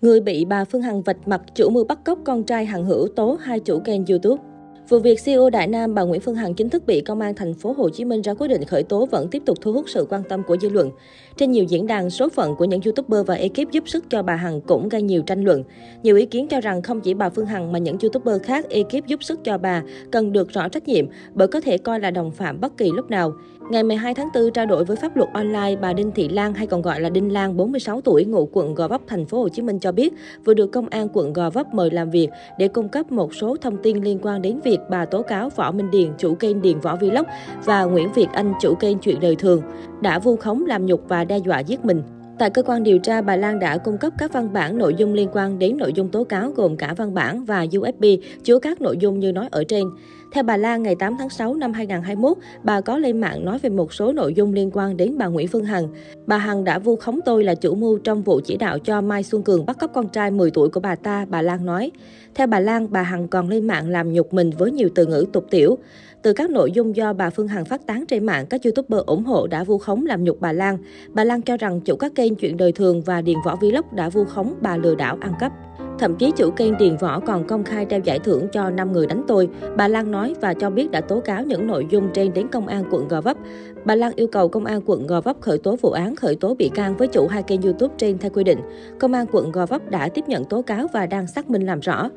Người bị bà Phương Hằng vạch mặt chủ mưu bắt cóc con trai Hằng Hữu tố, hai chủ kênh YouTube. Vụ việc CEO Đại Nam bà Nguyễn Phương Hằng chính thức bị công an thành phố Hồ Chí Minh ra quyết định khởi tố vẫn tiếp tục thu hút sự quan tâm của dư luận. Trên nhiều diễn đàn, số phận của những YouTuber và ekip giúp sức cho bà Hằng cũng gây nhiều tranh luận. Nhiều ý kiến cho rằng không chỉ bà Phương Hằng mà những YouTuber khác ekip giúp sức cho bà cần được rõ trách nhiệm bởi có thể coi là đồng phạm bất kỳ lúc nào. Ngày 12 tháng 4 trao đổi với pháp luật online, bà Đinh Thị Lan hay còn gọi là Đinh Lan, 46 tuổi, ngụ quận Gò Vấp, thành phố Hồ Chí Minh cho biết vừa được công an quận Gò Vấp mời làm việc để cung cấp một số thông tin liên quan đến việc bà tố cáo Võ Minh Điền, chủ kênh Điền Võ Vlog và Nguyễn Việt Anh, chủ kênh Chuyện đời thường, đã vu khống làm nhục và đe dọa giết mình. Tại cơ quan điều tra, bà Lan đã cung cấp các văn bản nội dung liên quan đến nội dung tố cáo gồm cả văn bản và USB chứa các nội dung như nói ở trên. Theo bà Lan, ngày 8 tháng 6 năm 2021, bà có lên mạng nói về một số nội dung liên quan đến bà Nguyễn Phương Hằng. Bà Hằng đã vu khống tôi là chủ mưu trong vụ chỉ đạo cho Mai Xuân Cường bắt cóc con trai 10 tuổi của bà ta, bà Lan nói. Theo bà Lan, bà Hằng còn lên mạng làm nhục mình với nhiều từ ngữ tục tiểu. Từ các nội dung do bà Phương Hằng phát tán trên mạng, các youtuber ủng hộ đã vu khống làm nhục bà Lan. Bà Lan cho rằng chủ các kênh chuyện đời thường và Điền Võ Vlog đã vu khống bà lừa đảo ăn cắp. Thậm chí chủ kênh Điền Võ còn công khai treo giải thưởng cho 5 người đánh tôi. Bà Lan nói và cho biết đã tố cáo những nội dung trên đến công an quận Gò Vấp. Bà Lan yêu cầu công an quận Gò Vấp khởi tố vụ án, khởi tố bị can với chủ hai kênh YouTube trên theo quy định. Công an quận Gò Vấp đã tiếp nhận tố cáo và đang xác minh làm rõ.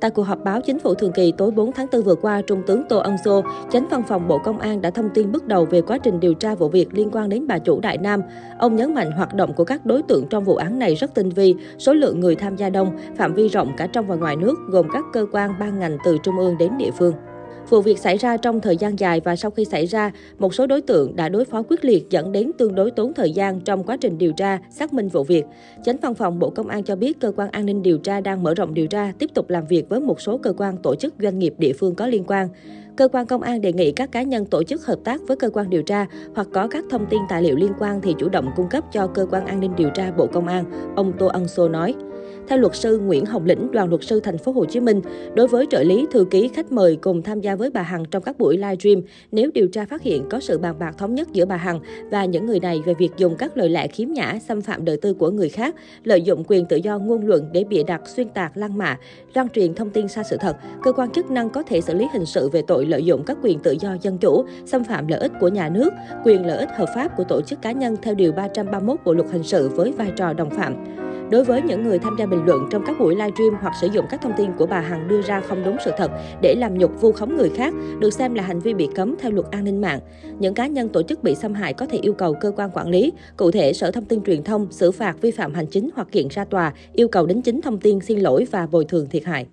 Tại cuộc họp báo chính phủ thường kỳ tối 4 tháng 4 vừa qua, Trung tướng Tô Ân Sô, chánh văn phòng Bộ Công an đã thông tin bước đầu về quá trình điều tra vụ việc liên quan đến bà chủ Đại Nam. Ông nhấn mạnh hoạt động của các đối tượng trong vụ án này rất tinh vi, số lượng người tham gia đông, phạm vi rộng cả trong và ngoài nước, gồm các cơ quan ban ngành từ trung ương đến địa phương. Vụ việc xảy ra trong thời gian dài và sau khi xảy ra, một số đối tượng đã đối phó quyết liệt dẫn đến tương đối tốn thời gian trong quá trình điều tra, xác minh vụ việc. Chánh văn phòng Bộ Công an cho biết cơ quan an ninh điều tra đang mở rộng điều tra, tiếp tục làm việc với một số cơ quan tổ chức doanh nghiệp địa phương có liên quan. Cơ quan công an đề nghị các cá nhân tổ chức hợp tác với cơ quan điều tra hoặc có các thông tin tài liệu liên quan thì chủ động cung cấp cho cơ quan an ninh điều tra Bộ Công an, ông Tô Ân Sô nói. Theo luật sư Nguyễn Hồng Lĩnh, đoàn luật sư thành phố Hồ Chí Minh, đối với trợ lý, thư ký, khách mời cùng tham gia với bà Hằng trong các buổi live stream nếu điều tra phát hiện có sự bàn bạc thống nhất giữa bà Hằng và những người này về việc dùng các lời lẽ khiếm nhã, xâm phạm đời tư của người khác, lợi dụng quyền tự do ngôn luận để bịa đặt, xuyên tạc, lăng mạ, lan truyền thông tin sai sự thật, cơ quan chức năng có thể xử lý hình sự về tội lợi dụng các quyền tự do dân chủ, xâm phạm lợi ích của nhà nước, quyền lợi ích hợp pháp của tổ chức cá nhân theo điều 331 Bộ luật hình sự với vai trò đồng phạm. Đối với những người tham gia bình luận trong các buổi livestream hoặc sử dụng các thông tin của bà Hằng đưa ra không đúng sự thật để làm nhục vu khống người khác, được xem là hành vi bị cấm theo luật an ninh mạng. Những cá nhân tổ chức bị xâm hại có thể yêu cầu cơ quan quản lý, cụ thể Sở Thông tin Truyền thông xử phạt vi phạm hành chính hoặc kiện ra tòa, yêu cầu đính chính thông tin xin lỗi và bồi thường thiệt hại.